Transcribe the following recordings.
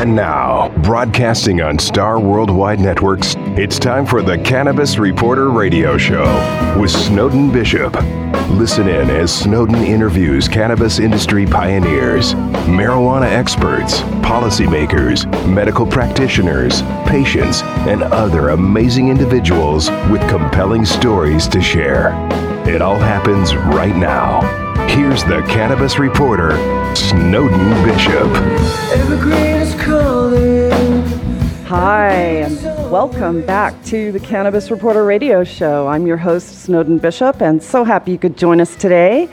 And now, broadcasting on Star Worldwide Networks, it's time for the Cannabis Reporter Radio Show with Snowden Bishop. Listen in as Snowden interviews cannabis industry pioneers, marijuana experts, policymakers, medical practitioners, patients, and other amazing individuals with compelling stories to share. It all happens right now. Here's the cannabis reporter, Snowden Bishop. Hi, and welcome back to the Cannabis Reporter Radio Show. I'm your host, Snowden Bishop, and so happy you could join us today.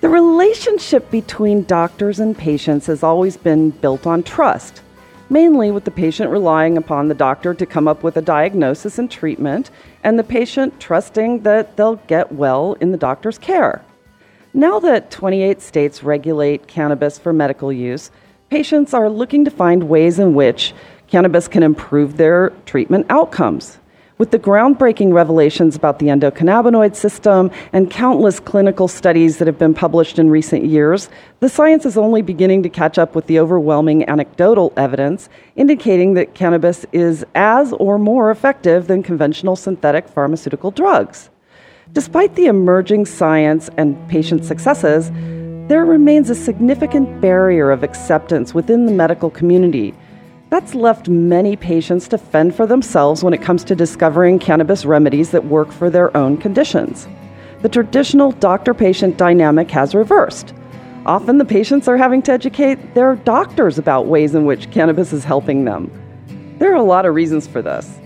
The relationship between doctors and patients has always been built on trust, mainly with the patient relying upon the doctor to come up with a diagnosis and treatment, and the patient trusting that they'll get well in the doctor's care. Now that 28 states regulate cannabis for medical use, patients are looking to find ways in which cannabis can improve their treatment outcomes. With the groundbreaking revelations about the endocannabinoid system and countless clinical studies that have been published in recent years, the science is only beginning to catch up with the overwhelming anecdotal evidence indicating that cannabis is as or more effective than conventional synthetic pharmaceutical drugs. Despite the emerging science and patient successes, there remains a significant barrier of acceptance within the medical community that's left many patients to fend for themselves when it comes to discovering cannabis remedies that work for their own conditions. The traditional doctor patient dynamic has reversed. Often the patients are having to educate their doctors about ways in which cannabis is helping them. There are a lot of reasons for this.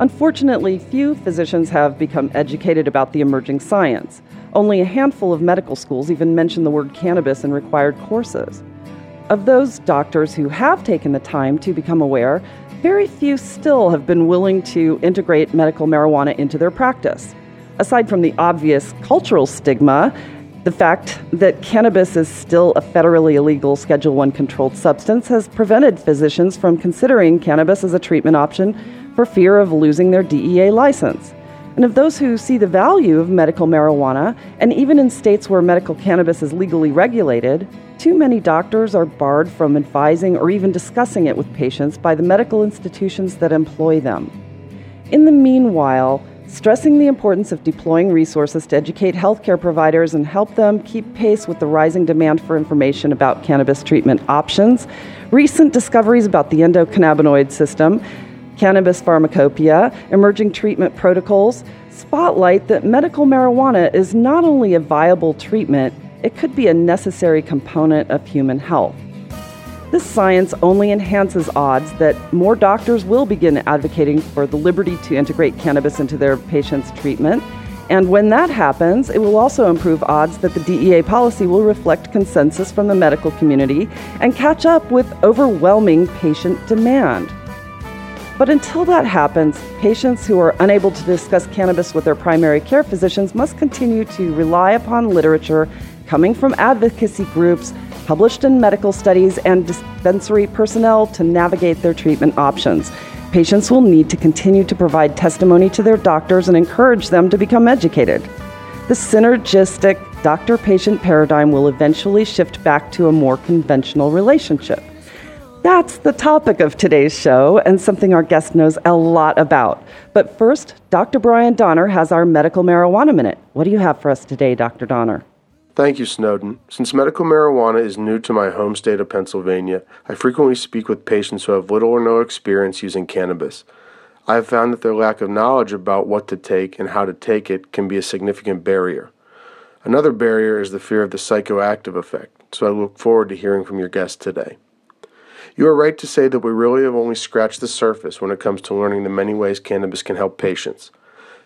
Unfortunately, few physicians have become educated about the emerging science. Only a handful of medical schools even mention the word cannabis in required courses. Of those doctors who have taken the time to become aware, very few still have been willing to integrate medical marijuana into their practice. Aside from the obvious cultural stigma, the fact that cannabis is still a federally illegal Schedule 1 controlled substance has prevented physicians from considering cannabis as a treatment option for fear of losing their DEA license. And of those who see the value of medical marijuana, and even in states where medical cannabis is legally regulated, too many doctors are barred from advising or even discussing it with patients by the medical institutions that employ them. In the meanwhile, stressing the importance of deploying resources to educate healthcare providers and help them keep pace with the rising demand for information about cannabis treatment options, recent discoveries about the endocannabinoid system, cannabis pharmacopoeia, emerging treatment protocols spotlight that medical marijuana is not only a viable treatment it could be a necessary component of human health. This science only enhances odds that more doctors will begin advocating for the liberty to integrate cannabis into their patients' treatment. And when that happens, it will also improve odds that the DEA policy will reflect consensus from the medical community and catch up with overwhelming patient demand. But until that happens, patients who are unable to discuss cannabis with their primary care physicians must continue to rely upon literature coming from advocacy groups, published in medical studies, and dispensary personnel to navigate their treatment options. Patients will need to continue to provide testimony to their doctors and encourage them to become educated. The synergistic doctor patient paradigm will eventually shift back to a more conventional relationship. That's the topic of today's show and something our guest knows a lot about. But first, Dr. Brian Donner has our medical marijuana minute. What do you have for us today, Dr. Donner? Thank you, Snowden. Since medical marijuana is new to my home state of Pennsylvania, I frequently speak with patients who have little or no experience using cannabis. I have found that their lack of knowledge about what to take and how to take it can be a significant barrier. Another barrier is the fear of the psychoactive effect, so I look forward to hearing from your guest today. You are right to say that we really have only scratched the surface when it comes to learning the many ways cannabis can help patients.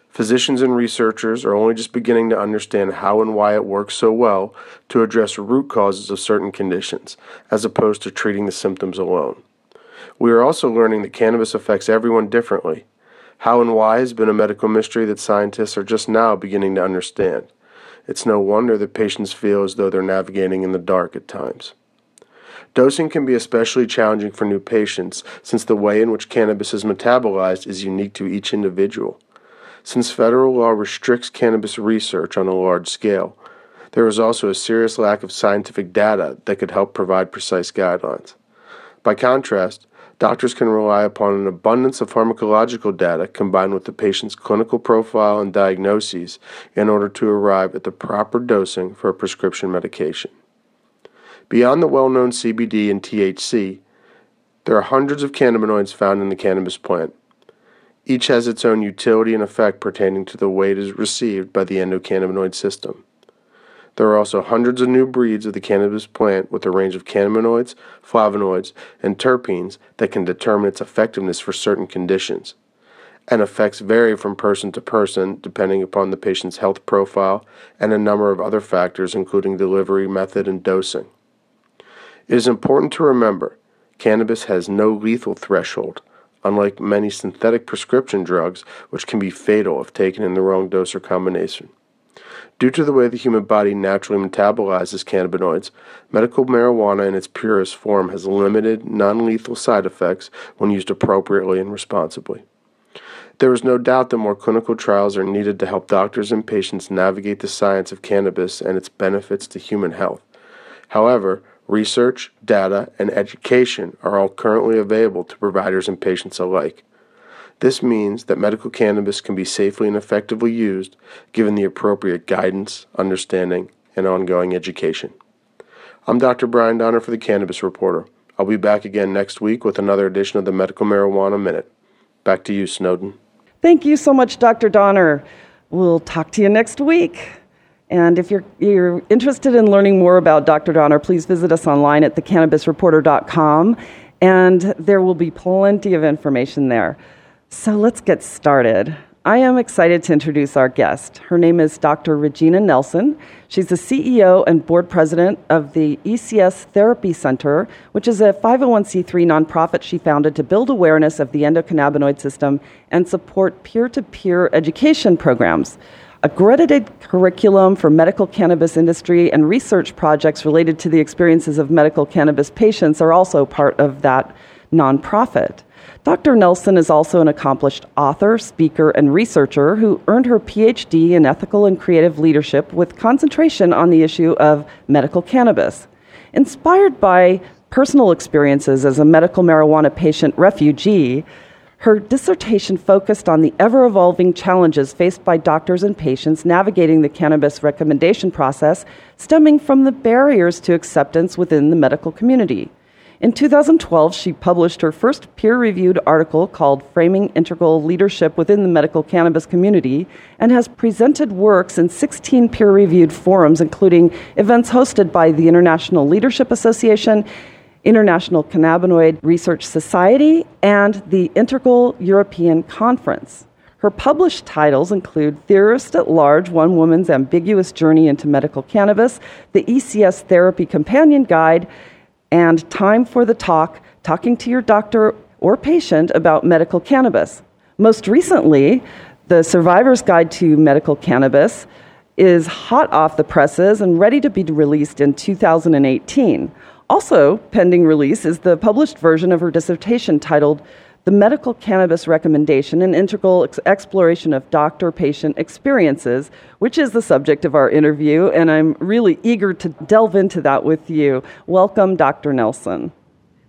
Physicians and researchers are only just beginning to understand how and why it works so well to address root causes of certain conditions, as opposed to treating the symptoms alone. We are also learning that cannabis affects everyone differently. How and why has been a medical mystery that scientists are just now beginning to understand. It's no wonder that patients feel as though they're navigating in the dark at times. Dosing can be especially challenging for new patients since the way in which cannabis is metabolized is unique to each individual. Since federal law restricts cannabis research on a large scale, there is also a serious lack of scientific data that could help provide precise guidelines. By contrast, doctors can rely upon an abundance of pharmacological data combined with the patient's clinical profile and diagnoses in order to arrive at the proper dosing for a prescription medication. Beyond the well known CBD and THC, there are hundreds of cannabinoids found in the cannabis plant. Each has its own utility and effect pertaining to the way it is received by the endocannabinoid system. There are also hundreds of new breeds of the cannabis plant with a range of cannabinoids, flavonoids, and terpenes that can determine its effectiveness for certain conditions. And effects vary from person to person depending upon the patient's health profile and a number of other factors, including delivery method and dosing. It is important to remember cannabis has no lethal threshold, unlike many synthetic prescription drugs, which can be fatal if taken in the wrong dose or combination. Due to the way the human body naturally metabolizes cannabinoids, medical marijuana in its purest form has limited, non lethal side effects when used appropriately and responsibly. There is no doubt that more clinical trials are needed to help doctors and patients navigate the science of cannabis and its benefits to human health. However, research, data, and education are all currently available to providers and patients alike. This means that medical cannabis can be safely and effectively used given the appropriate guidance, understanding, and ongoing education. I'm Dr. Brian Donner for the Cannabis Reporter. I'll be back again next week with another edition of the Medical Marijuana Minute. Back to you, Snowden. Thank you so much, Dr. Donner. We'll talk to you next week. And if you're, you're interested in learning more about Dr. Donner, please visit us online at thecannabisreporter.com, and there will be plenty of information there. So let's get started. I am excited to introduce our guest. Her name is Dr. Regina Nelson. She's the CEO and board president of the ECS Therapy Center, which is a 501c3 nonprofit she founded to build awareness of the endocannabinoid system and support peer to peer education programs. Accredited curriculum for medical cannabis industry and research projects related to the experiences of medical cannabis patients are also part of that nonprofit. Dr. Nelson is also an accomplished author, speaker, and researcher who earned her PhD in ethical and creative leadership with concentration on the issue of medical cannabis. Inspired by personal experiences as a medical marijuana patient refugee, her dissertation focused on the ever evolving challenges faced by doctors and patients navigating the cannabis recommendation process, stemming from the barriers to acceptance within the medical community. In 2012, she published her first peer reviewed article called Framing Integral Leadership Within the Medical Cannabis Community and has presented works in 16 peer reviewed forums, including events hosted by the International Leadership Association, International Cannabinoid Research Society, and the Integral European Conference. Her published titles include Theorist at Large One Woman's Ambiguous Journey into Medical Cannabis, the ECS Therapy Companion Guide, and time for the talk, talking to your doctor or patient about medical cannabis. Most recently, the Survivor's Guide to Medical Cannabis is hot off the presses and ready to be released in 2018. Also, pending release is the published version of her dissertation titled the medical cannabis recommendation An integral ex- exploration of doctor patient experiences, which is the subject of our interview, and I'm really eager to delve into that with you. Welcome, Dr. Nelson.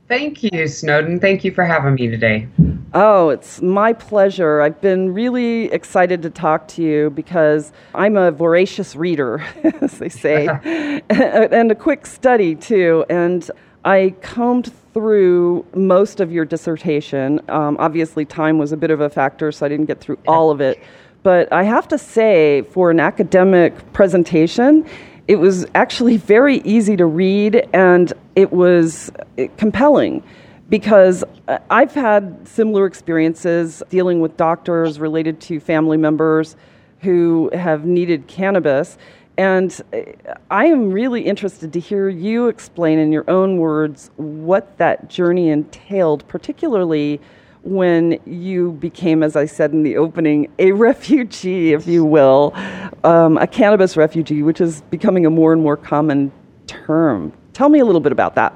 Thank you, Snowden. Thank you for having me today. Oh, it's my pleasure. I've been really excited to talk to you because I'm a voracious reader, as they say, and a quick study too. And I combed through most of your dissertation. Um, obviously, time was a bit of a factor, so I didn't get through all of it. But I have to say, for an academic presentation, it was actually very easy to read and it was uh, compelling because uh, I've had similar experiences dealing with doctors related to family members who have needed cannabis. And I am really interested to hear you explain in your own words what that journey entailed, particularly when you became, as I said in the opening, a refugee, if you will, um, a cannabis refugee, which is becoming a more and more common term. Tell me a little bit about that.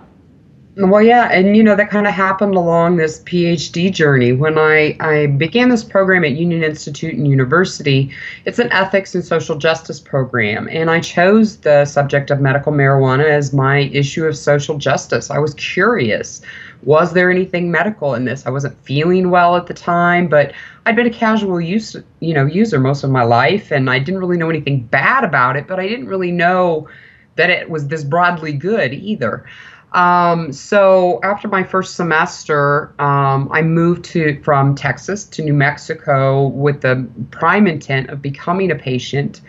Well, yeah, and you know that kind of happened along this PhD journey. When I, I began this program at Union Institute and University, it's an ethics and social justice program, and I chose the subject of medical marijuana as my issue of social justice. I was curious was there anything medical in this? I wasn't feeling well at the time, but I'd been a casual use, you know, user most of my life, and I didn't really know anything bad about it, but I didn't really know that it was this broadly good either. Um, so after my first semester, um, I moved to from Texas to New Mexico with the prime intent of becoming a patient,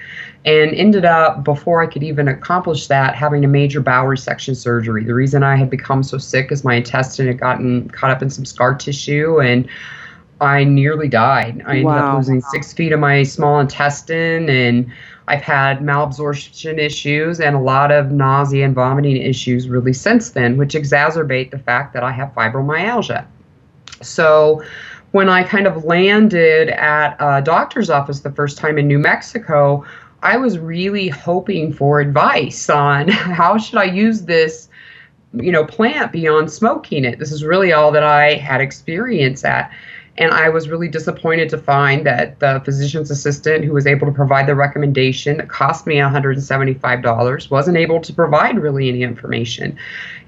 and ended up before I could even accomplish that having a major bowel resection surgery. The reason I had become so sick is my intestine had gotten caught up in some scar tissue and. I nearly died. I ended wow. up losing six feet of my small intestine and I've had malabsorption issues and a lot of nausea and vomiting issues really since then, which exacerbate the fact that I have fibromyalgia. So, when I kind of landed at a doctor's office the first time in New Mexico, I was really hoping for advice on how should I use this you know plant beyond smoking it. This is really all that I had experience at. And I was really disappointed to find that the physician's assistant who was able to provide the recommendation that cost me $175 wasn't able to provide really any information.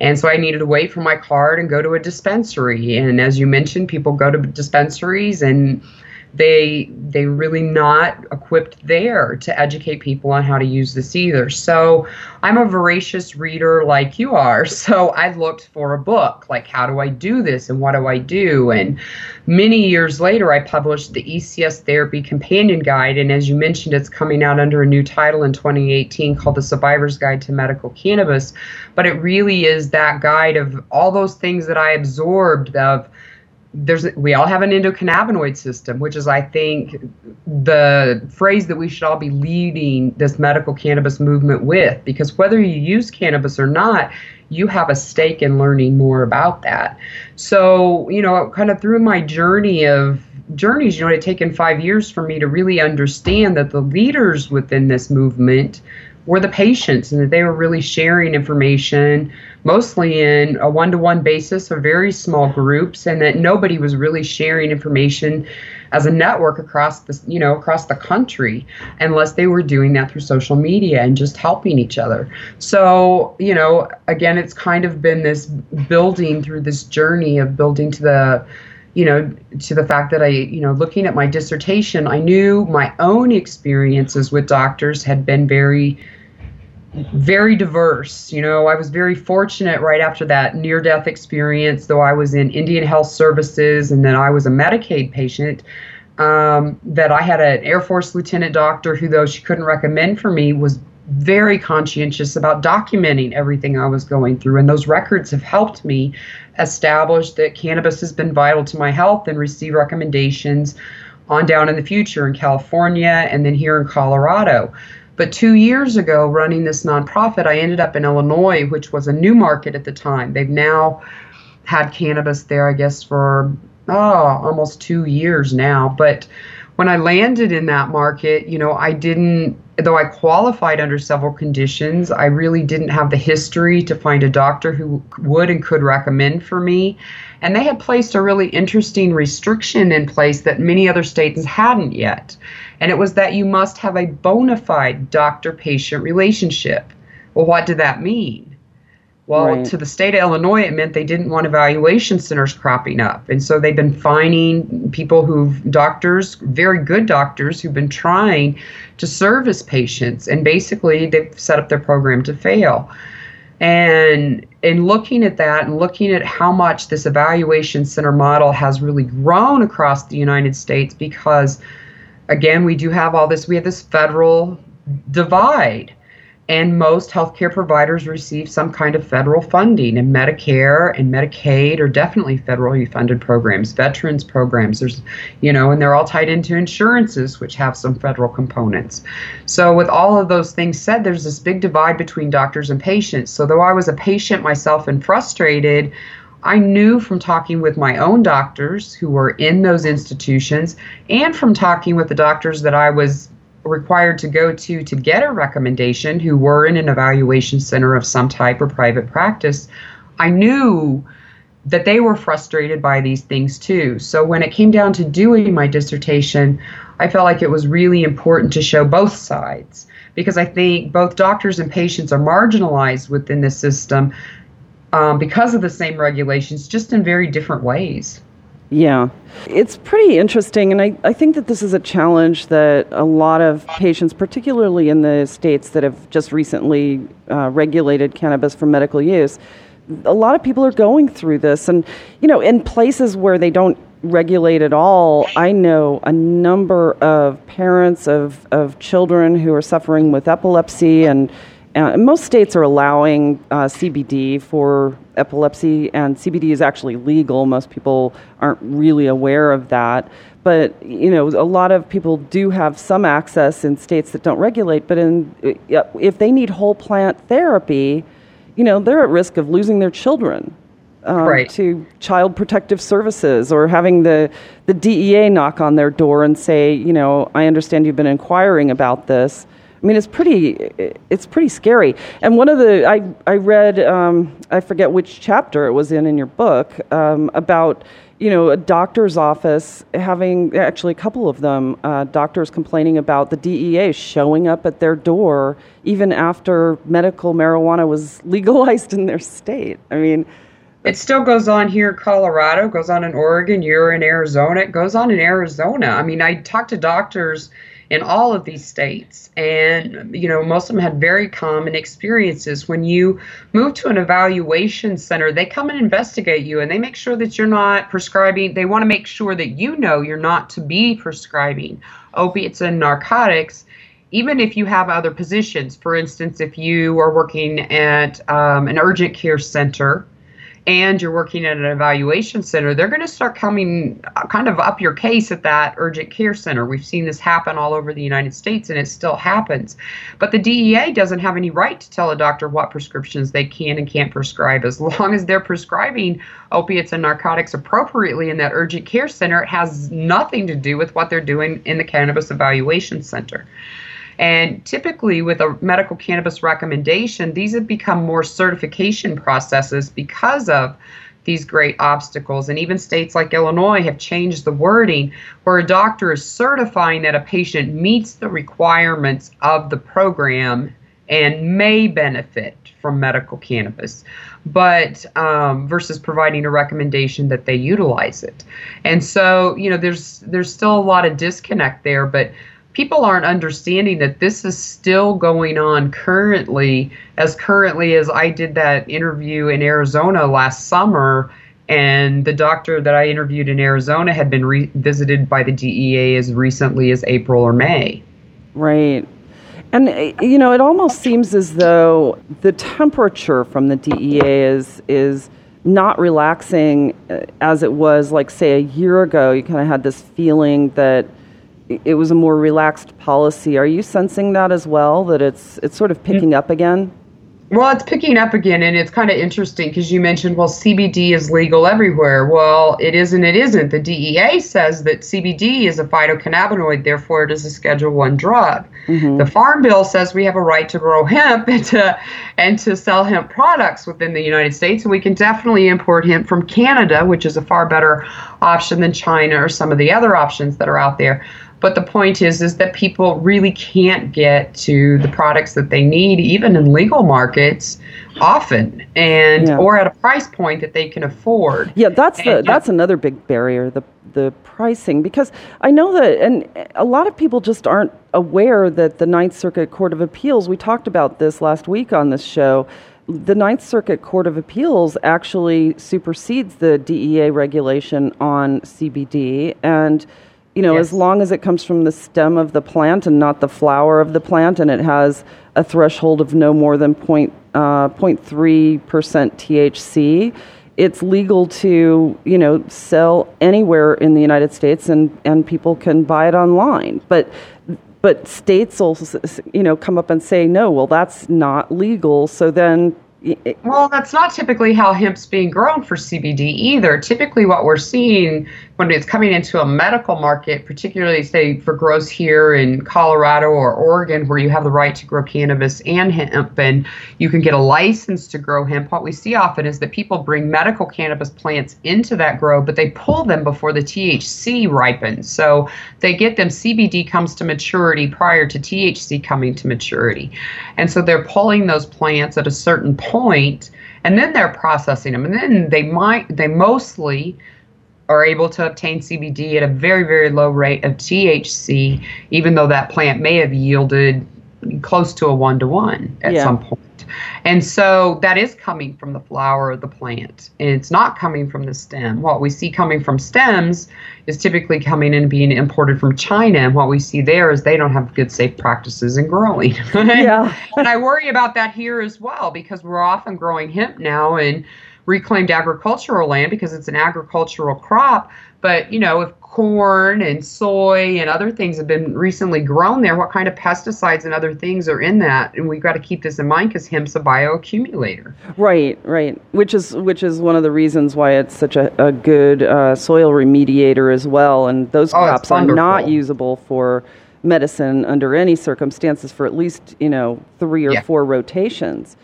And so I needed to wait for my card and go to a dispensary. And as you mentioned, people go to dispensaries and they they really not equipped there to educate people on how to use this either. So I'm a voracious reader like you are. So I looked for a book like how do I do this and what do I do? And many years later I published the ECS Therapy Companion Guide and as you mentioned it's coming out under a new title in 2018 called The Survivor's Guide to Medical Cannabis, but it really is that guide of all those things that I absorbed of there's we all have an endocannabinoid system, which is I think the phrase that we should all be leading this medical cannabis movement with, because whether you use cannabis or not, you have a stake in learning more about that. So, you know, kind of through my journey of journeys, you know, it had taken five years for me to really understand that the leaders within this movement were the patients and that they were really sharing information mostly in a one-to-one basis or very small groups and that nobody was really sharing information as a network across the you know across the country unless they were doing that through social media and just helping each other. So you know again it's kind of been this building through this journey of building to the you know, to the fact that I, you know, looking at my dissertation, I knew my own experiences with doctors had been very, very diverse. You know, I was very fortunate right after that near death experience, though I was in Indian Health Services and then I was a Medicaid patient. Um, that I had an Air Force lieutenant doctor who, though she couldn't recommend for me, was very conscientious about documenting everything I was going through. And those records have helped me establish that cannabis has been vital to my health and receive recommendations on down in the future in California and then here in Colorado. But two years ago, running this nonprofit, I ended up in Illinois, which was a new market at the time. They've now had cannabis there, I guess, for oh, almost two years now. But when I landed in that market, you know, I didn't, though I qualified under several conditions, I really didn't have the history to find a doctor who would and could recommend for me. And they had placed a really interesting restriction in place that many other states hadn't yet. And it was that you must have a bona fide doctor patient relationship. Well, what did that mean? Well, right. to the state of Illinois, it meant they didn't want evaluation centers cropping up. And so they've been finding people who've, doctors, very good doctors, who've been trying to service patients. And basically, they've set up their program to fail. And in looking at that and looking at how much this evaluation center model has really grown across the United States, because again, we do have all this, we have this federal divide and most healthcare providers receive some kind of federal funding and medicare and medicaid are definitely federally funded programs veterans programs. There's you know and they're all tied into insurances which have some federal components. So with all of those things said there's this big divide between doctors and patients. So though i was a patient myself and frustrated I knew from talking with my own doctors who were in those institutions and from talking with the doctors that I was required to go to to get a recommendation who were in an evaluation center of some type or private practice, I knew that they were frustrated by these things too. So when it came down to doing my dissertation, I felt like it was really important to show both sides because I think both doctors and patients are marginalized within the system um, because of the same regulations, just in very different ways. Yeah, it's pretty interesting. And I, I think that this is a challenge that a lot of patients, particularly in the states that have just recently uh, regulated cannabis for medical use, a lot of people are going through this. And, you know, in places where they don't regulate at all, I know a number of parents of, of children who are suffering with epilepsy and uh, most states are allowing uh, CBD for epilepsy, and CBD is actually legal. Most people aren't really aware of that. But you know, a lot of people do have some access in states that don't regulate. But in if they need whole plant therapy, you know, they're at risk of losing their children. Um, right. to child protective services or having the, the DEA knock on their door and say, you know, I understand you've been inquiring about this. I mean, it's pretty, it's pretty scary. And one of the, I, I read, um, I forget which chapter it was in in your book, um, about, you know, a doctor's office having, actually a couple of them, uh, doctors complaining about the DEA showing up at their door even after medical marijuana was legalized in their state. I mean, it still goes on here in Colorado, goes on in Oregon, you're in Arizona, it goes on in Arizona. I mean, I talk to doctors in all of these states. And, you know, most of them had very common experiences. When you move to an evaluation center, they come and investigate you and they make sure that you're not prescribing, they want to make sure that you know you're not to be prescribing opiates and narcotics even if you have other positions. For instance, if you are working at um, an urgent care center and you're working at an evaluation center, they're going to start coming uh, kind of up your case at that urgent care center. We've seen this happen all over the United States and it still happens. But the DEA doesn't have any right to tell a doctor what prescriptions they can and can't prescribe. As long as they're prescribing opiates and narcotics appropriately in that urgent care center, it has nothing to do with what they're doing in the cannabis evaluation center. And typically, with a medical cannabis recommendation, these have become more certification processes because of these great obstacles. And even states like Illinois have changed the wording where a doctor is certifying that a patient meets the requirements of the program and may benefit from medical cannabis, but um, versus providing a recommendation that they utilize it. And so, you know, there's there's still a lot of disconnect there, but people aren't understanding that this is still going on currently, as currently as I did that interview in Arizona last summer. And the doctor that I interviewed in Arizona had been re- visited by the DEA as recently as April or May. Right. And, you know, it almost seems as though the temperature from the DEA is, is not relaxing uh, as it was, like, say, a year ago. You kind of had this feeling that it was a more relaxed policy. Are you sensing that as well? That it's it's sort of picking up again? Well, it's picking up again, and it's kind of interesting because you mentioned, well, CBD is legal everywhere. Well, it isn't. It isn't. The DEA says that CBD is a phytocannabinoid, therefore it is a Schedule One drug. Mm-hmm. The Farm Bill says we have a right to grow hemp and to and to sell hemp products within the United States, and we can definitely import hemp from Canada, which is a far better option than China or some of the other options that are out there. But the point is, is that people really can't get to the products that they need, even in legal markets, often, and yeah. or at a price point that they can afford. Yeah, that's and, the that's another big barrier the the pricing because I know that, and a lot of people just aren't aware that the Ninth Circuit Court of Appeals. We talked about this last week on this show the Ninth Circuit Court of Appeals actually supersedes the DEA regulation on CBD, and you know, yes. as long as it comes from the stem of the plant and not the flower of the plant, and it has a threshold of no more than point, uh, 0.3% THC, it's legal to, you know, sell anywhere in the United States and, and people can buy it online. But but states will, you know, come up and say, no, well, that's not legal. So then well, that's not typically how hemp's being grown for CBD either. Typically, what we're seeing when it's coming into a medical market, particularly say for grows here in Colorado or Oregon, where you have the right to grow cannabis and hemp, and you can get a license to grow hemp. What we see often is that people bring medical cannabis plants into that grow, but they pull them before the THC ripens. So they get them. CBD comes to maturity prior to THC coming to maturity, and so they're pulling those plants at a certain point and then they're processing them, and then they might they mostly are able to obtain CBD at a very very low rate of THC, even though that plant may have yielded close to a one to one at Yeah. some point. And so that is coming from the flower of the plant. And it's not coming from the stem. What we see coming from stems is typically coming and being imported from China. And what we see there is they don't have good, safe practices in growing. Yeah. and I worry about that here as well because we're often growing hemp now in reclaimed agricultural land because it's an agricultural crop. But, you know, if corn and soy and other things have been recently grown there, what kind of pesticides and other things are in that? And we've got to keep this in mind because hemp's a bioaccumulator. Right, right. Which is which is one of the reasons why it's such a, a good uh, soil remediator as well. And those Oh, crops are not usable for medicine under any circumstances for at least you know three or Yeah. four rotations.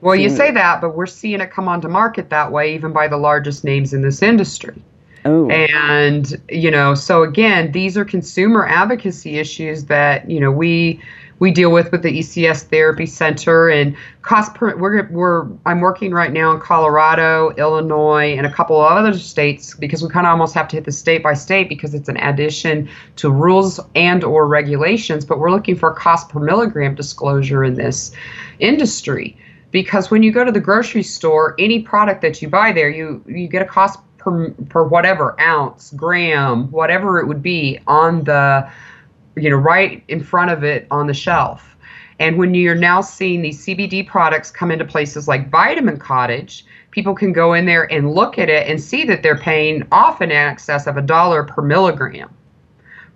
Well, you say that, but we're seeing it come onto market that way, even by the largest names in this industry. Oh, And you know, so again, these are consumer advocacy issues that you know we we deal with with the ECS Therapy Center and cost per. We're we're I'm working right now in Colorado, Illinois, and a couple of other states because we kind of almost have to hit the state by state because it's an addition to rules and or regulations. But we're looking for cost per milligram disclosure in this industry because when you go to the grocery store, any product that you buy there, you you get a cost per per whatever ounce, gram, whatever it would be on the you know right in front of it on the shelf. And when you're now seeing these CBD products come into places like Vitamin Cottage, people can go in there and look at it and see that they're paying often in excess of a dollar per milligram.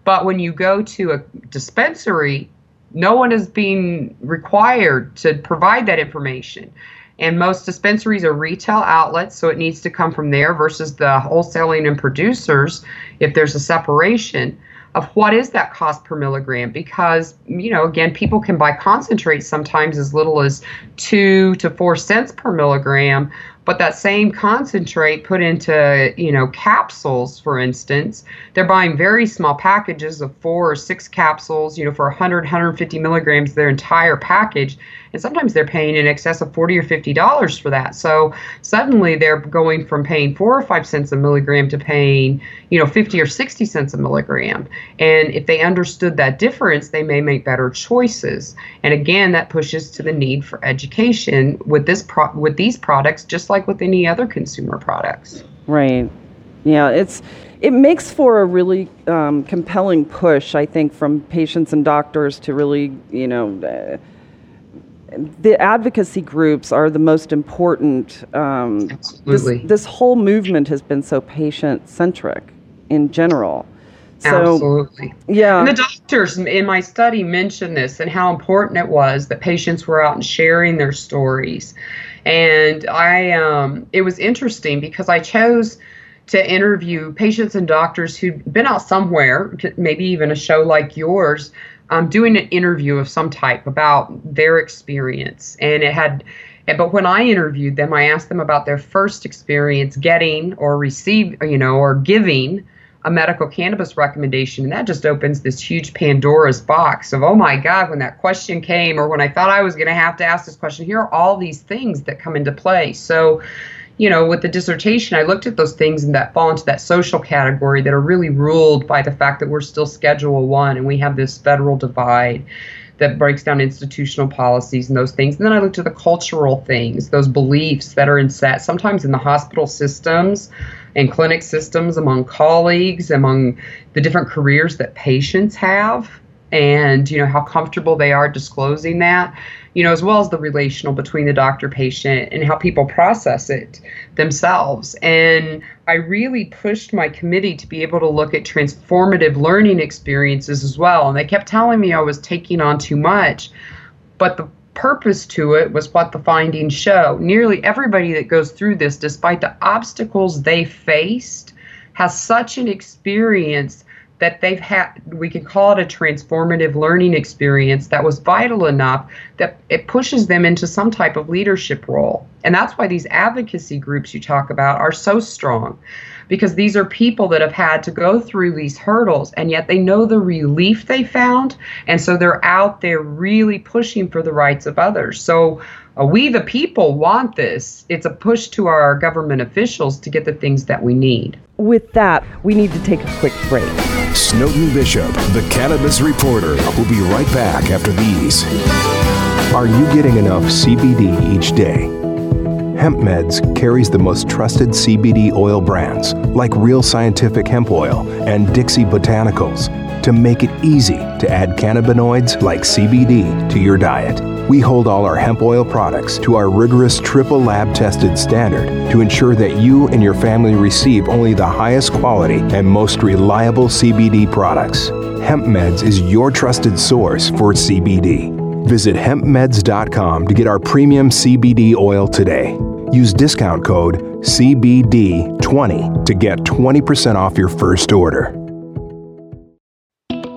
But when you go to a dispensary, no one is being required to provide that information. And most dispensaries are retail outlets, so it needs to come from there versus the wholesaling and producers if there's a separation of what is that cost per milligram because you know again people can buy concentrate sometimes as little as two to four cents per milligram but that same concentrate put into you know capsules for instance they're buying very small packages of four or six capsules you know for 100 150 milligrams their entire package and sometimes they're paying in excess of 40 or 50 dollars for that so suddenly they're going from paying four or five cents a milligram to paying you know 50 or 60 cents a milligram and if they understood that difference they may make better choices and again that pushes to the need for education with this pro- with these products just like with any other consumer products right. Yeah, it's it makes for a really um, compelling push, I think, from patients and doctors to really, you know. Uh, the advocacy groups are the most important. Um, this, Absolutely. this whole movement has been so patient centric in general. So, Absolutely. yeah. And the doctors in my study mentioned this and how important it was that patients were out and sharing their stories. And I, um, it was interesting because I chose to interview patients and doctors who'd been out somewhere, maybe even a show like yours, um, doing an interview of some type about their experience. And it had, but when I interviewed them, I asked them about their first experience getting or receive, you know, or giving a medical cannabis recommendation. And that just opens this huge Pandora's box of, oh my God, when that question came, or when I thought I was going to have to ask this question, here are all these things that come into play. So, you know, with the dissertation, I looked at those things and that fall into that social category that are really ruled by the fact that we're still Schedule One and we have this federal divide that breaks down institutional policies and those things. And then I looked at the cultural things, those beliefs that are in set, sometimes in the hospital systems and clinic systems, among colleagues, among the different careers that patients have, and you know how comfortable they are disclosing that you know as well as the relational between the doctor patient and how people process it themselves. And i really pushed my committee to be able to look at transformative learning experiences as well. And they kept telling me i was taking on too much. But the purpose to it was what the findings show. Nearly everybody that goes through this despite the obstacles they faced has such an experience that they've had we could call it a transformative learning experience that was vital enough that it pushes them into some type of leadership role. And that's why these advocacy groups you talk about are so strong because these are people that have had to go through these hurdles and yet they know the relief they found and so they're out there really pushing for the rights of others. So uh, we the people want this. It's a push to our government officials to get the things that we need. With that we need to take a quick break snowden bishop the cannabis reporter will be right back after these are you getting enough cbd each day Hemp Meds carries the most trusted CBD oil brands like Real Scientific Hemp Oil and Dixie Botanicals to make it easy to add cannabinoids like CBD to your diet. We hold all our hemp oil products to our rigorous triple lab tested standard to ensure that you and your family receive only the highest quality and most reliable CBD products. Hemp Meds is your trusted source for CBD. Visit hempmeds.com to get our premium CBD oil today. Use discount code CBD20 to get 20% off your first order.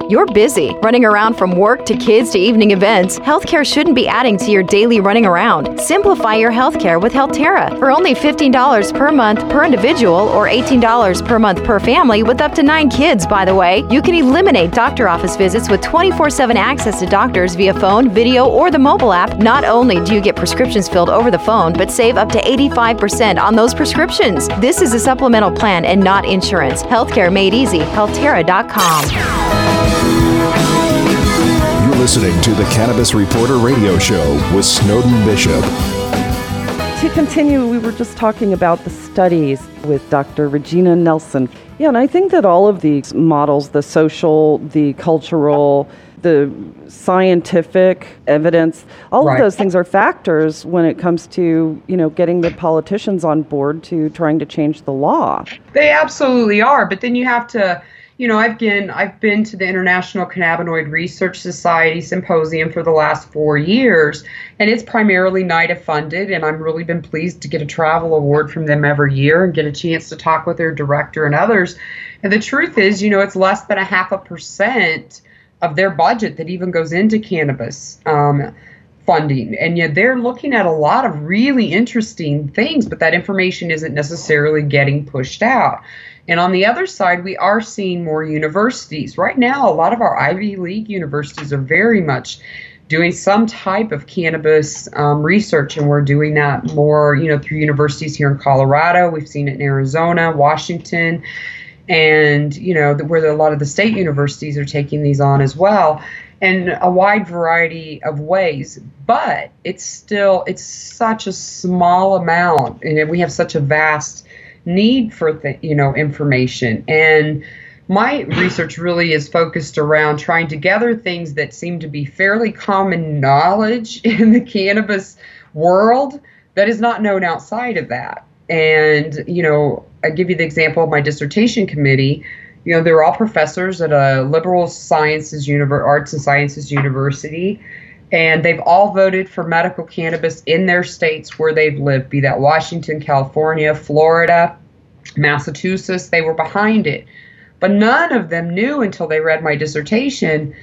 You're busy, running around from work to kids to evening events. Healthcare shouldn't be adding to your daily running around. Simplify your healthcare with Healthterra for only $15 per month per individual or $18 per month per family with up to nine kids, by the way. You can eliminate doctor office visits with 24 7 access to doctors via phone, video, or the mobile app. Not only do you get prescriptions filled over the phone, but save up to 85% on those prescriptions. This is a supplemental plan and not insurance. Healthcare made easy. Healthterra.com listening to the Cannabis Reporter Radio Show with Snowden Bishop. To continue, we were just talking about the studies with Dr. Regina Nelson. Yeah, and I think that all of these models the social, the cultural, the scientific evidence all right. of those things are factors when it comes to you know getting the politicians on board to trying to change the law they absolutely are but then you have to you know, I've been I've been to the International Cannabinoid Research Society symposium for the last four years, and it's primarily NIDA funded, and I've really been pleased to get a travel award from them every year and get a chance to talk with their director and others. And the truth is, you know, it's less than a half a percent of their budget that even goes into cannabis. Um, funding and yet they're looking at a lot of really interesting things but that information isn't necessarily getting pushed out and on the other side, we are seeing more universities. Right now, a lot of our Ivy League universities are very much doing some type of cannabis um, research, and we're doing that more, you know, through universities here in Colorado. We've seen it in Arizona, Washington, and you know, where a lot of the state universities are taking these on as well, in a wide variety of ways. But it's still it's such a small amount, and we have such a vast need for you know information. And my research really is focused around trying to gather things that seem to be fairly common knowledge in the cannabis world that is not known outside of that. And you know i give you the example of my dissertation committee. You know they're all professors at a liberal sciences univer- arts and sciences university and they've all voted for medical cannabis in their states where they've lived, be that Washington, California, Florida, Massachusetts. They were behind it. But none of them knew until they read my dissertation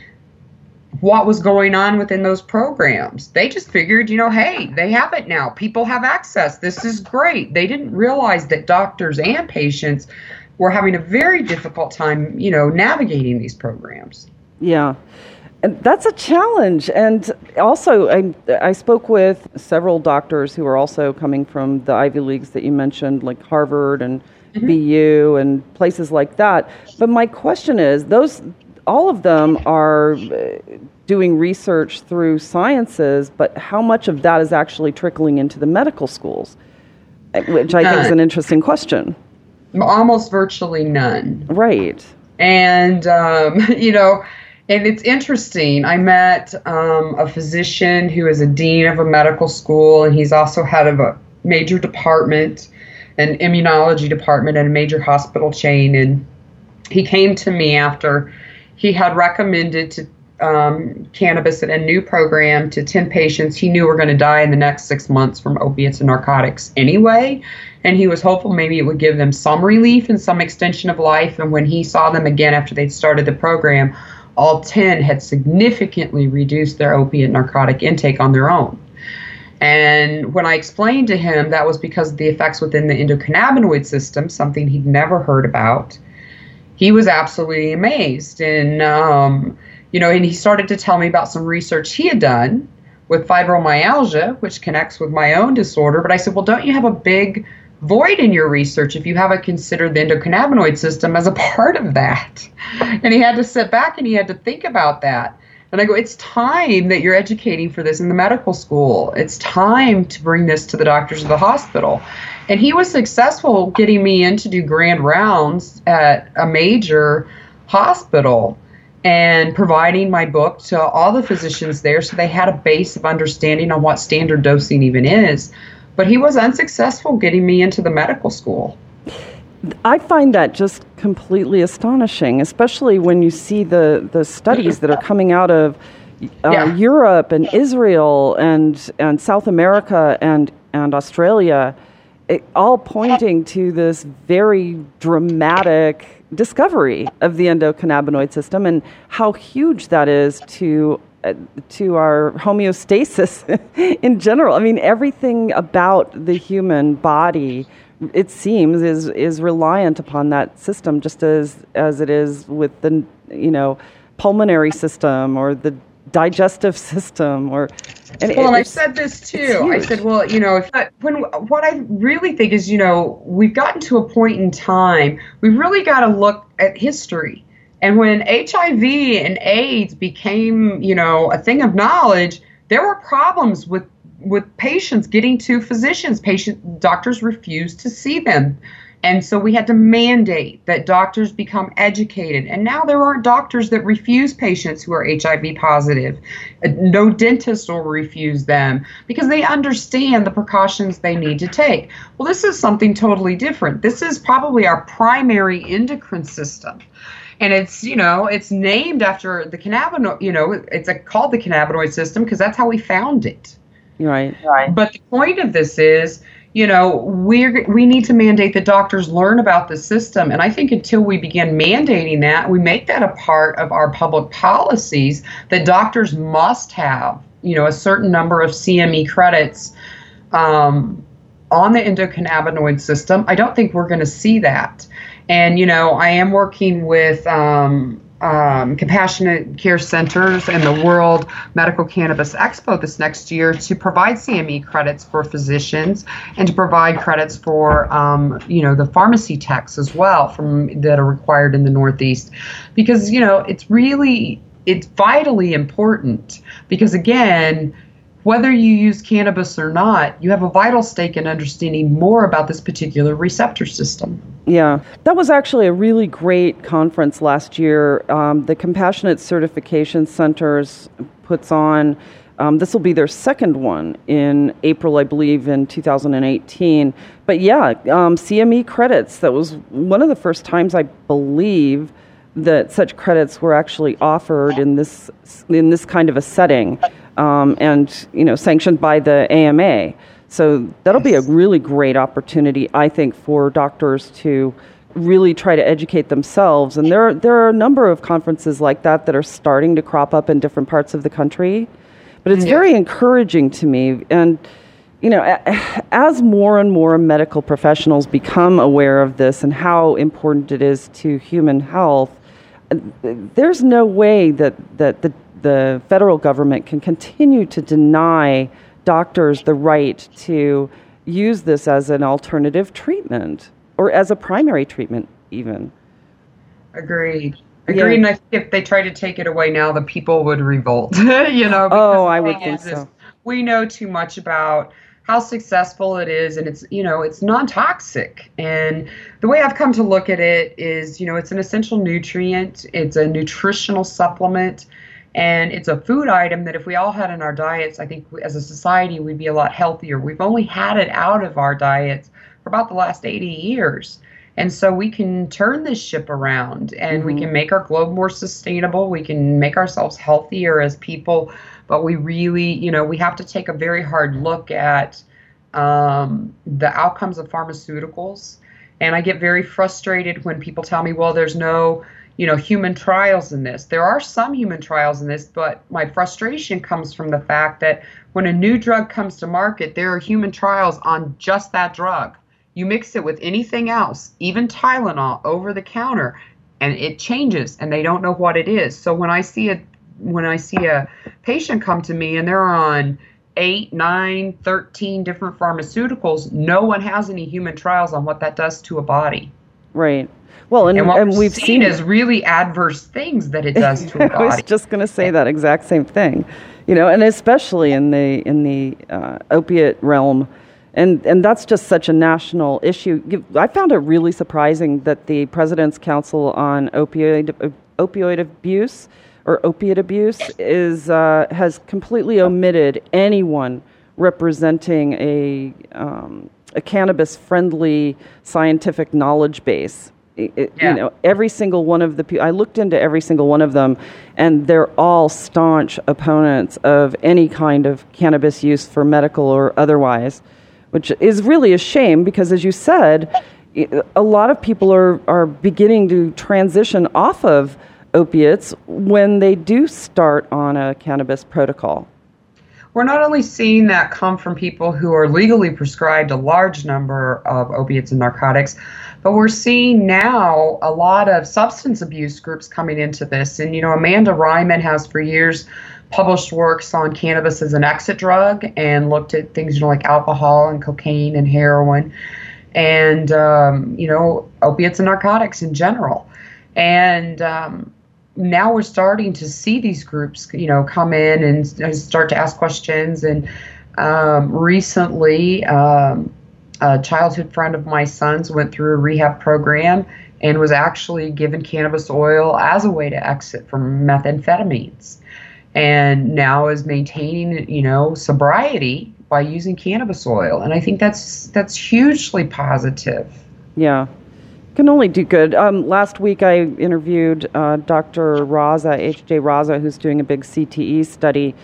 what was going on within those programs. They just figured, you know, hey, they have it now. People have access. This is great. They didn't realize that doctors and patients were having a very difficult time, you know, navigating these programs. Yeah. And that's a challenge. And also, I, I spoke with several doctors who are also coming from the Ivy Leagues that you mentioned, like Harvard and mm-hmm. BU and places like that. But my question is those, all of them are uh, doing research through sciences, but how much of that is actually trickling into the medical schools? Uh, which I think is an interesting question. Almost virtually none. Right. And, um, you know, and it's interesting. I met um, a physician who is a dean of a medical school, and he's also head of a major department, an immunology department at a major hospital chain. And he came to me after he had recommended to um, cannabis and a new program to 10 patients he knew were going to die in the next six months from opiates and narcotics anyway. And he was hopeful maybe it would give them some relief and some extension of life. And when he saw them again after they'd started the program, all 10 had significantly reduced their opiate narcotic intake on their own. And when I explained to him that was because of the effects within the endocannabinoid system, something he'd never heard about, he was absolutely amazed. And, um, you know, and he started to tell me about some research he had done with fibromyalgia, which connects with my own disorder. But I said, well, don't you have a big void in your research if you haven't considered the endocannabinoid system as a part of that? And he had to sit back and he had to think about that. And I go, it's time that you're educating for this in the medical school. It's time to bring this to the doctors of the hospital. And he was successful getting me in to do grand rounds at a major hospital and providing my book to all the physicians there so they had a base of understanding on what standard dosing even is. But he was unsuccessful getting me into the medical school. I find that just completely astonishing, especially when you see the, the studies that are coming out of uh, yeah. Europe and Israel and, and South America and, and Australia, it, all pointing to this very dramatic discovery of the endocannabinoid system and how huge that is to Uh, to our homeostasis in general. I mean, everything about the human body it seems is is reliant upon that system just as as it is with the you know pulmonary system or the digestive system or and well and i've said this too. i said well you know if I, when what i really think is you know we've gotten to a point in time we've really got to look at history and when hiv and aids became you know a thing of knowledge there were problems with with patients getting to physicians. Patient doctors refused to see them. And so we had to mandate that doctors become educated. And now there are doctors that refuse patients who are hiv positive. No dentist will refuse them because they understand the precautions they need to take. Well this is something totally different. This is probably our primary endocrine system and it's you know it's named after the cannabinoid you know it's a, called the cannabinoid system because that's how we found it Right. Right. But the point of this is, you know, we we need to mandate that doctors learn about the system, and I think until we begin mandating that, we make that a part of our public policies that doctors must have, you know, a certain number of CME credits. Um, on the endocannabinoid system, I don't think we're going to see that. And, you know, I am working with um, um, compassionate care centers and the World Medical Cannabis Expo this next year to provide CME credits for physicians and to provide credits for um, you know the pharmacy techs as well from that are required in the Northeast. Because you know it's really it's vitally important. Because again whether you use cannabis or not, you have a vital stake in understanding more about this particular receptor system. Yeah, that was actually a really great conference last year. Um, the Compassionate Certification Centers puts on. Um, this will be their second one in April, I believe, in 2018. But yeah, um, CME credits. That was one of the first times I believe that such credits were actually offered in this in this kind of a setting um, and you know sanctioned by the AMA. So that'll be a really great opportunity, I think, for doctors to really try to educate themselves. And there, there are a number of conferences like that that are starting to crop up in different parts of the country. But it's yeah. very encouraging to me. And, you know, as more and more medical professionals become aware of this and how important it is to human health, there's no way that, that the the federal government can continue to deny doctors the right to use this as an alternative treatment or as a primary treatment, even. Agreed. Agreed. Yeah. And I think if they try to take it away now, the people would revolt. you know. Oh, I would think so. We know too much about how successful it is and it's you know it's non-toxic and the way i've come to look at it is you know it's an essential nutrient it's a nutritional supplement and it's a food item that if we all had in our diets, I think as a society we'd be a lot healthier. We've only had it out of our diets for about the last 80 years. And so we can turn this ship around and mm-hmm. we can make our globe more sustainable. We can make ourselves healthier as people. But we really, you know, we have to take a very hard look at um, the outcomes of pharmaceuticals. And I get very frustrated when people tell me, well, there's no you know human trials in this. There are some human trials in this but my frustration comes from the fact that when a new drug comes to market there are human trials on just that drug. You mix it with anything else even tylenol over the counter and it changes and they don't know what it is. So when i see a when i see a patient come to me and they're on 8 9 13 different pharmaceuticals no one has any human trials on what that does to a body right well, and, and, and we've seen is really adverse things that it does to a body. I was just going to say that exact same thing, you know, and especially in the in the uh, opiate realm, and and that's just such a national issue. I found it really surprising that the President's Council on Opioid uh, Opioid Abuse or opiate abuse is uh, has completely omitted anyone representing a um, a cannabis friendly scientific knowledge base it, yeah. you know every single one of the people i looked into every single one of them and they're all staunch opponents of any kind of cannabis use for medical or otherwise which is really a shame because as you said a lot of people are, are beginning to transition off of opiates when they do start on a cannabis protocol we're not only seeing that come from people who are legally prescribed a large number of opiates and narcotics, but we're seeing now a lot of substance abuse groups coming into this. And, you know, Amanda Reiman has for years published works on cannabis as an exit drug and looked at things, you know, like alcohol and cocaine and heroin and, um, you know, opiates and narcotics in general. And, um, now we're starting to see these groups, you know, come in and start to ask questions. And um, recently, um, a childhood friend of my son's went through a rehab program and was actually given cannabis oil as a way to exit from methamphetamines. And now is maintaining you know sobriety by using cannabis oil. And i think that's that's hugely positive. Yeah can only do good. Um, last week, I interviewed uh, Dr. Raza, H.J. Raza, who's doing a big CTE study,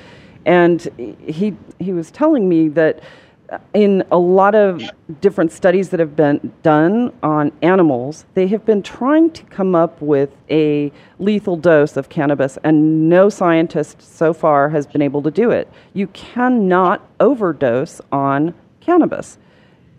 and he he was telling me that in a lot of different studies that have been done on animals, they have been trying to come up with a lethal dose of cannabis, and no scientist so far has been able to do it. You cannot overdose on cannabis.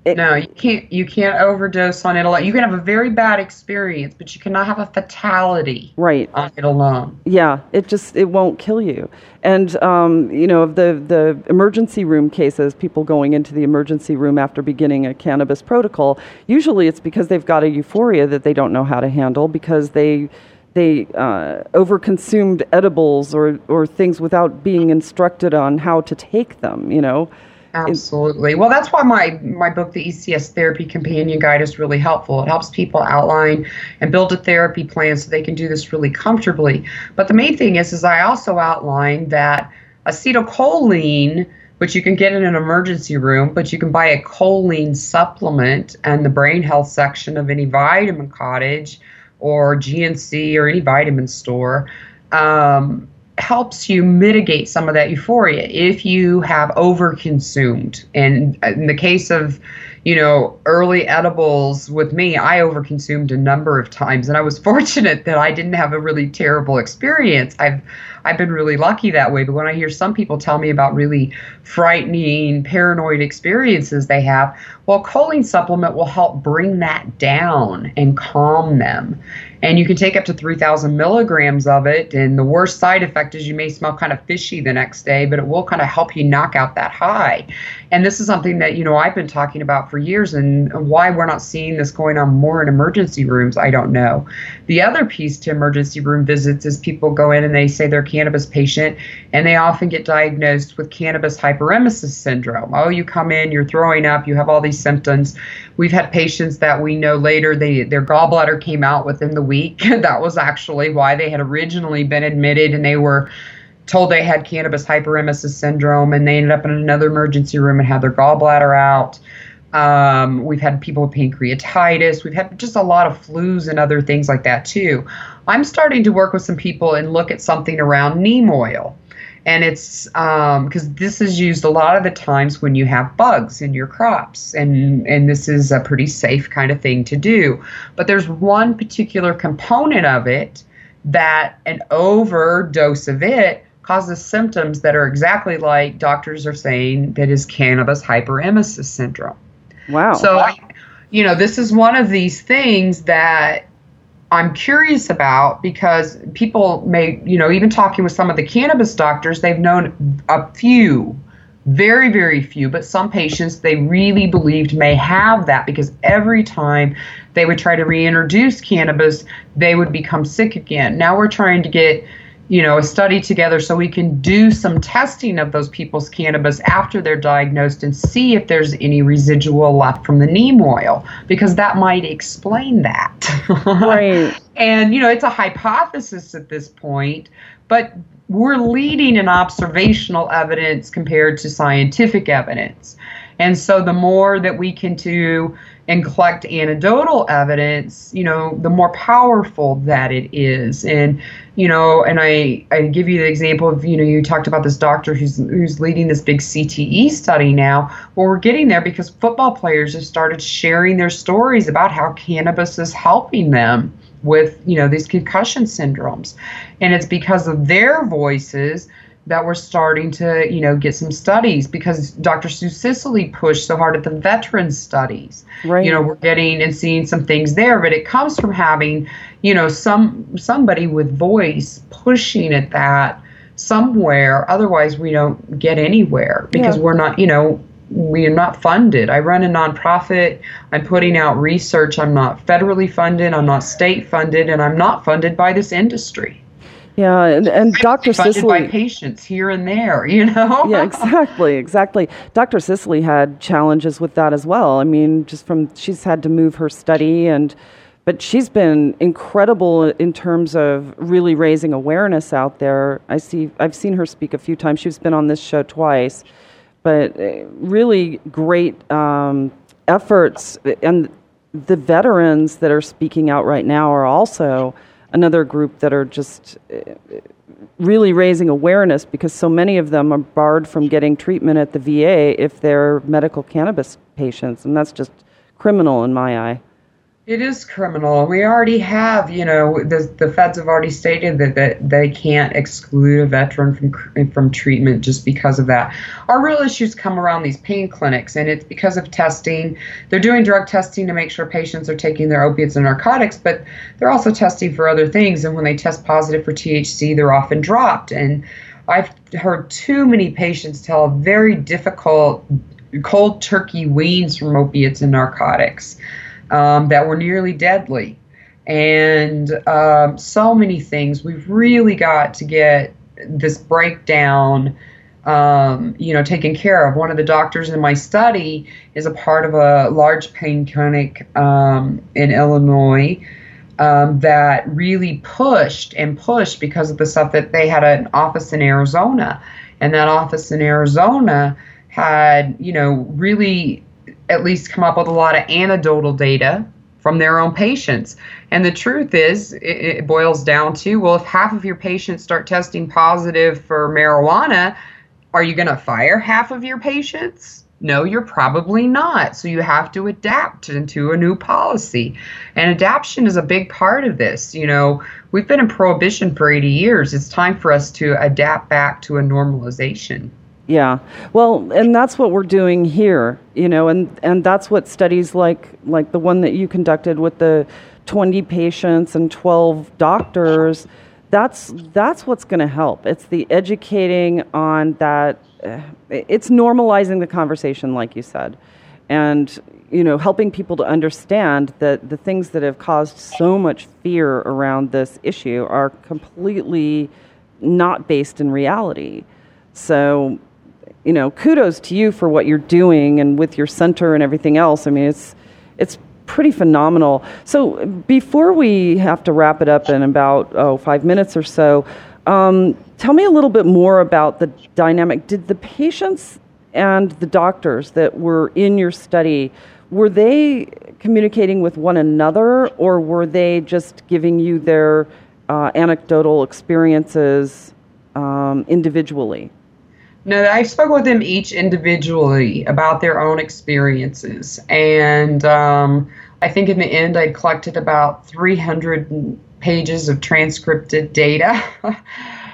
It, no, you can't. You can't overdose on it alone. You can have a very bad experience, but you cannot have a fatality right on it alone. Yeah, it just it won't kill you. And um, you know, the the emergency room cases, people going into the emergency room after beginning a cannabis protocol, usually it's because they've got a euphoria that they don't know how to handle because they they uh, overconsumed edibles or or things without being instructed on how to take them. You know. Absolutely. Well, that's why my my book, the ECS Therapy Companion Guide, is really helpful. It helps people outline and build a therapy plan so they can do this really comfortably. But the main thing is, is I also outline that acetylcholine, which you can get in an emergency room, but you can buy a choline supplement and the brain health section of any vitamin cottage or GNC or any vitamin store. Um, helps you mitigate some of that euphoria if you have overconsumed. And uh, in the case of, you know, early edibles with me, I overconsumed a number of times, and I was fortunate that I didn't have a really terrible experience. I've I've been really lucky that way. But when I hear some people tell me about really frightening, paranoid experiences they have, well, choline supplement will help bring that down and calm them and you can take up to 3,000 milligrams of it. And the worst side effect is you may smell kind of fishy the next day, but it will kind of help you knock out that high. And this is something that, you know, I've been talking about for years and why we're not seeing this going on more in emergency rooms, I don't know. The other piece to emergency room visits is people go in and they say they're cannabis patient and they often get diagnosed with cannabis hyperemesis syndrome. Oh, you come in, you're throwing up, you have all these symptoms. We've had patients that we know later they their gallbladder came out within the week. that was actually why they had originally been admitted and they were told they had cannabis hyperemesis syndrome and they ended up in another emergency room and had their gallbladder out. Um, we've had people with pancreatitis. We've had just a lot of flus and other things like that too. I'm starting to work with some people and look at something around neem oil. And it's because um, this is used a lot of the times when you have bugs in your crops, and and this is a pretty safe kind of thing to do. But there's one particular component of it that an overdose of it causes symptoms that are exactly like doctors are saying that is cannabis hyperemesis syndrome. Wow. So, you know, this is one of these things that I'm curious about because people may, you know, even talking with some of the cannabis doctors, they've known a few, very, very few, but some patients they really believed may have that because every time they would try to reintroduce cannabis, they would become sick again. Now we're trying to get you know, a study together so we can do some testing of those people's cannabis after they're diagnosed and see if there's any residual left from the neem oil because that might explain that. Right. and you know, it's a hypothesis at this point, but we're leading in observational evidence compared to scientific evidence. And so the more that we can do and collect anecdotal evidence, you know, the more powerful that it is. And, you know, and I, I give you the example of, you know, you talked about this doctor who's who's leading this big CTE study now. Well, we're getting there because football players have started sharing their stories about how cannabis is helping them with, you know, these concussion syndromes. And it's because of their voices that we're starting to, you know, get some studies because Dr. Sue Sisley pushed so hard at the veteran studies. Right. You know, we're getting and seeing some things there, but it comes from having, you know, some somebody with voice pushing at that somewhere. Otherwise, we don't get anywhere because yeah. we're not, you know, we are not funded. I run a nonprofit. I'm putting out research. I'm not federally funded. I'm not state funded, and I'm not funded by this industry. Yeah, and, and Dr. Sisley by patients here and there, you know. yeah, exactly, exactly. Dr. Sisley had challenges with that as well. I mean, just from she's had to move her study and but she's been incredible in terms of really raising awareness out there. I see I've seen her speak a few times. She's been on this show twice, but uh, really great um, efforts and the veterans that are speaking out right now are also another group that are just uh, really raising awareness because so many of them are barred from getting treatment at the VA if they're medical cannabis patients, and that's just criminal in my eye. It is criminal. We already have, you know, the, the feds have already stated that, that they can't exclude a veteran from from treatment just because of that. Our real issues come around these pain clinics, and it's because of testing. They're doing drug testing to make sure patients are taking their opiates and narcotics, but they're also testing for other things. And when they test positive for THC, they're often dropped. And I've heard too many patients tell very difficult cold turkey weans from opiates and narcotics um, that were nearly deadly. And um, so many things. We've really got to get this breakdown, um, you know, taken care of. One of the doctors in my study is a part of a large pain clinic um, in Illinois. Um, that really pushed and pushed because of the stuff that they had an office in Arizona, and that office in Arizona had, you know, really at least come up with a lot of anecdotal data from their own patients. And the truth is, it, it, boils down to well, if half of your patients start testing positive for marijuana, are you going to fire half of your patients? No, you're probably not. So you have to adapt into a new policy. And adaptation is a big part of this. You know, we've been in prohibition for 80 years. It's time for us to adapt back to a normalization. Yeah. Well, and that's what we're doing here, you know, and, and that's what studies like like the one that you conducted with the 20 patients and 12 doctors, that's that's what's going to help. It's the educating on that uh, it's normalizing the conversation like you said. And you know, helping people to understand that the things that have caused so much fear around this issue are completely not based in reality. So you know, kudos to you for what you're doing and with your center and everything else. I mean, it's it's pretty phenomenal. So before we have to wrap it up in about oh five minutes or so, um, tell me a little bit more about the dynamic. Did the patients and the doctors that were in your study, were they communicating with one another or were they just giving you their uh, anecdotal experiences um, individually? No, I spoke with them each individually about their own experiences. And um, I think in the end, I collected about 300 pages of transcripted data.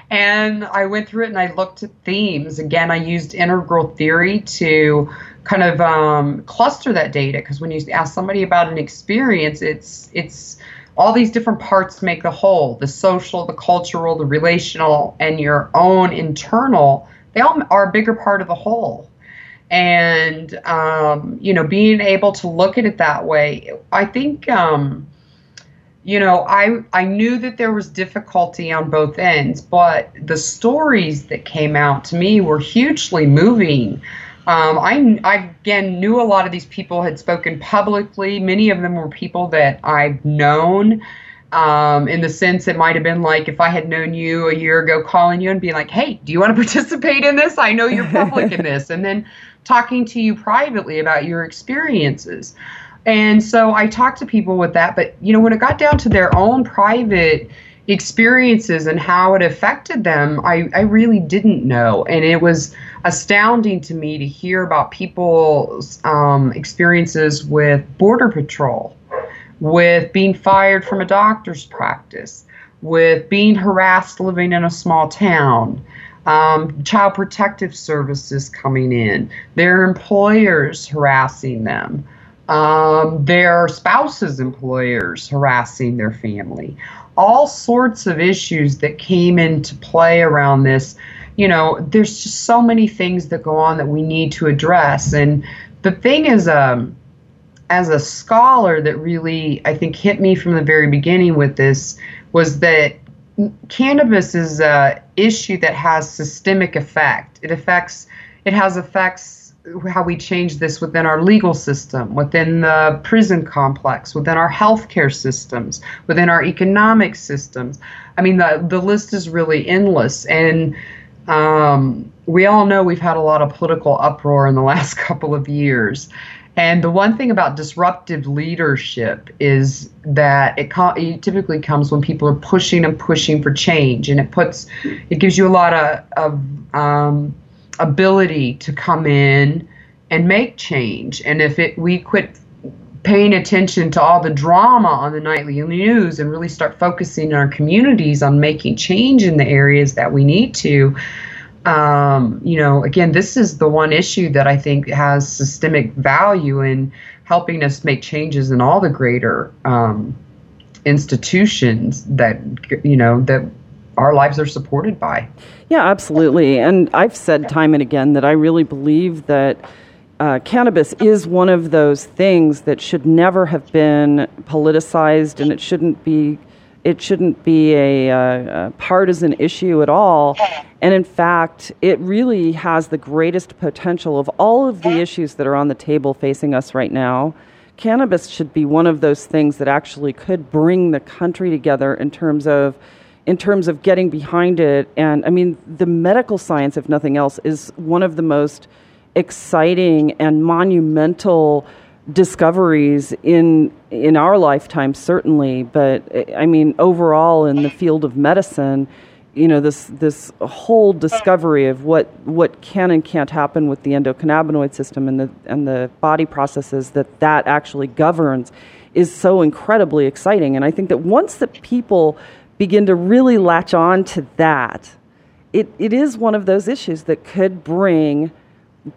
and I went through it and I looked at themes. Again, I used integral theory to kind of um, cluster that data because when you ask somebody about an experience, it's it's all these different parts make the whole: the social, the cultural, the relational, and your own internal. They all are a bigger part of the whole. And um, you know, being able to look at it that way, I think. Um, you know, I I knew that there was difficulty on both ends, but the stories that came out to me were hugely moving. Um, I, I again knew a lot of these people had spoken publicly. Many of them were people that I've known. Um, in the sense it might have been like if I had known you a year ago, calling you and being like, "Hey, do you want to participate in this? I know you're public in this," and then talking to you privately about your experiences. And so I talked to people with that, but you know, when it got down to their own private experiences and how it affected them, I, I really didn't know. And it was astounding to me to hear about people's um, experiences with Border Patrol, with being fired from a doctor's practice, with being harassed living in a small town. Um, child protective services coming in, their employers harassing them, um, their spouses' employers harassing their family, all sorts of issues that came into play around this. You know, there's just so many things that go on that we need to address. And the thing is, um, as a scholar, that really I think hit me from the very beginning with this was that cannabis is a issue that has systemic effect. It affects. It has effects how we change this within our legal system, within the prison complex, within our healthcare systems, within our economic systems. I mean, the, the list is really endless. And um, we all know we've had a lot of political uproar in the last couple of years. And the one thing about disruptive leadership is that it, co- it, typically comes when people are pushing and pushing for change, and it puts, it gives you a lot of, of um, ability to come in and make change. And if it we quit paying attention to all the drama on the nightly news and really start focusing our communities on making change in the areas that we need to, um, you know, again, this is the one issue that I think has systemic value in helping us make changes in all the greater um, institutions that you know that our lives are supported by. Yeah, absolutely. And I've said time and again that I really believe that uh, cannabis is one of those things that should never have been politicized, and it shouldn't be. It shouldn't be a, a partisan issue at all. And in fact, it really has the greatest potential of all of the issues that are on the table facing us right now. Cannabis should be one of those things that actually could bring the country together in terms of in terms of getting behind it. And I mean, the medical science, if nothing else, is one of the most exciting and monumental discoveries in in our lifetime certainly. But eh, i mean overall in the field of medicine you know this this whole discovery of what what can and can't happen with the endocannabinoid system and the and the body processes that that actually governs is so incredibly exciting. And i think that once that people begin to really latch on to that, it, it is one of those issues that could bring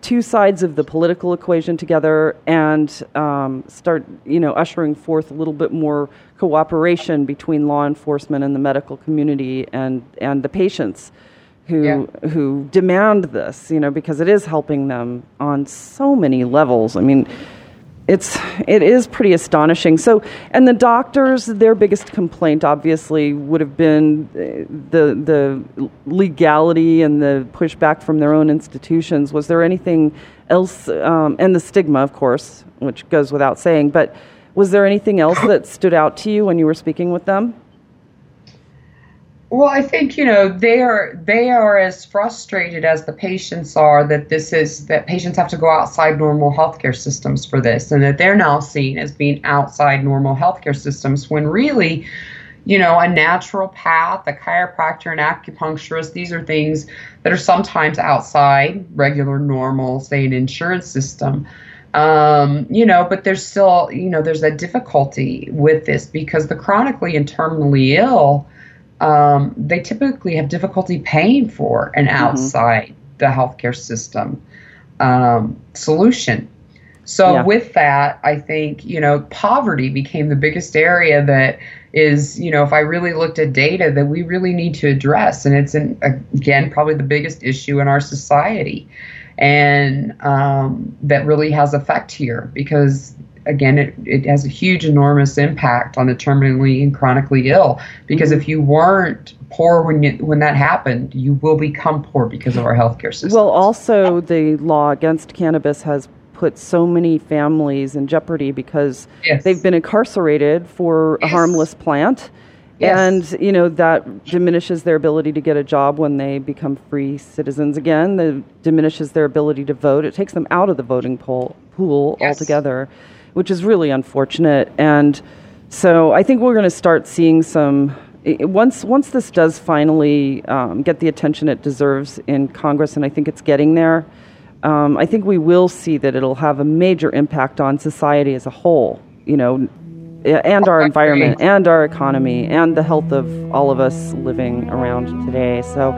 two sides of the political equation together and um, start, you know, ushering forth a little bit more cooperation between law enforcement and the medical community and, and the patients who yeah. who demand this, you know, because it is helping them on so many levels. I mean, it's it is pretty astonishing. So, and the doctors, their biggest complaint obviously would have been uh, the the legality and the pushback from their own institutions. Was there anything else, um, and the stigma, of course, which goes without saying. But was there anything else that stood out to you when you were speaking with them? Well, I think you know they are they are as frustrated as the patients are that this is that patients have to go outside normal healthcare systems for this, and that they're now seen as being outside normal healthcare systems when really, you know, a natural path, a chiropractor, an acupuncturist, these are things that are sometimes outside regular normal, say, an insurance system. Um, you know, but there's still, you know, there's a difficulty with this because the chronically and terminally ill um, they typically have difficulty paying for an mm-hmm. outside the healthcare system um, solution. So yeah. with that, I think you know poverty became the biggest area that is you know if I really looked at data that we really need to address, and it's an, again probably the biggest issue in our society, and um, that really has effect here because again, it, it has a huge, enormous impact on the terminally and chronically ill. Because if you weren't poor when you, when that happened, you will become poor because of our healthcare system. Well, also the law against cannabis has put so many families in jeopardy because yes. they've been incarcerated for yes. a harmless plant. Yes. And you know that diminishes their ability to get a job when they become free citizens again. That diminishes their ability to vote. It takes them out of the voting pool, pool altogether which is really unfortunate. And so I think we're going to start seeing some. Once once this does finally um, get the attention it deserves in Congress, and I think it's getting there, um, I think we will see that it'll have a major impact on society as a whole. You know, and our environment, and our economy, and the health of all of us living around today. So,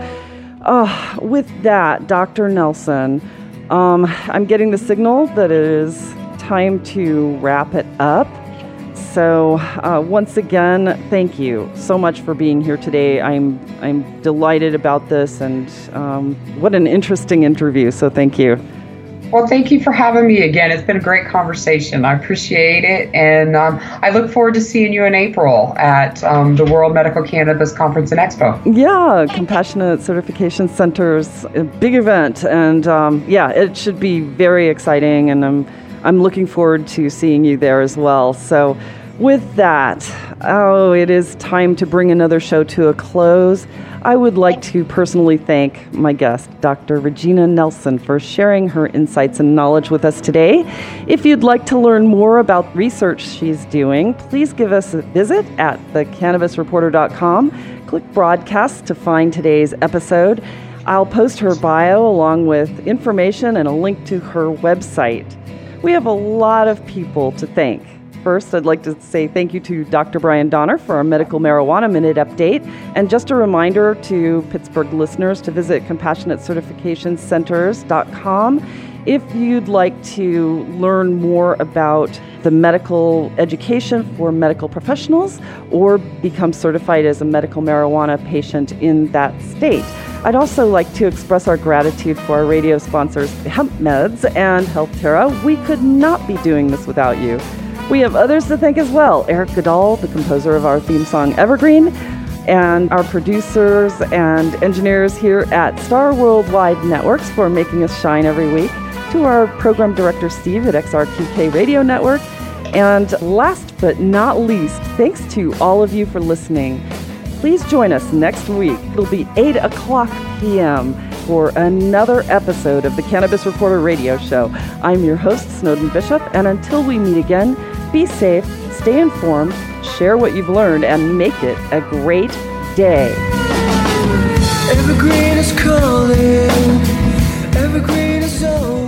uh, with that, Dr. Nelson, um, I'm getting the signal that it is time to wrap it up. So, uh, once again, thank you so much for being here today. I'm I'm delighted about this, and um, what an interesting interview. So, thank you. Well, thank you for having me again. It's been a great conversation. I appreciate it, and um, I look forward to seeing you in April at um, the World Medical Cannabis Conference and Expo. Yeah, Compassionate Certification Center's a big event, and um, yeah, it should be very exciting. And I'm I'm looking forward to seeing you there as well. So, with that, oh, it is time to bring another show to a close. I would like to personally thank my guest, Dr. Regina Nelson, for sharing her insights and knowledge with us today. If you'd like to learn more about research she's doing, please give us a visit at thecannabisreporter.com. Click broadcast to find today's episode. I'll post her bio along with information and a link to her website. We have a lot of people to thank. First, I'd like to say thank you to Dr. Brian Donner for our medical marijuana minute update. And just a reminder to Pittsburgh listeners to visit compassionatecertificationscenters.com if you'd like to learn more about the medical education for medical professionals or become certified as a medical marijuana patient in that state. I'd also like to express our gratitude for our radio sponsors, Hemp Meds and HealthTerra. We could not be doing this without you. We have others to thank as well Eric Goodall, the composer of our theme song Evergreen, and our producers and engineers here at Star Worldwide Networks for making us shine every week, to our program director Steve at XRQK Radio Network, and last but not least, thanks to all of you for listening. Please join us next week. It'll be 8 o'clock p.m. for another episode of the Cannabis Reporter Radio Show. I'm your host, Snowden Bishop, and until we meet again, be safe, stay informed, share what you've learned, and make it a great day. Evergreen is calling, evergreen is always.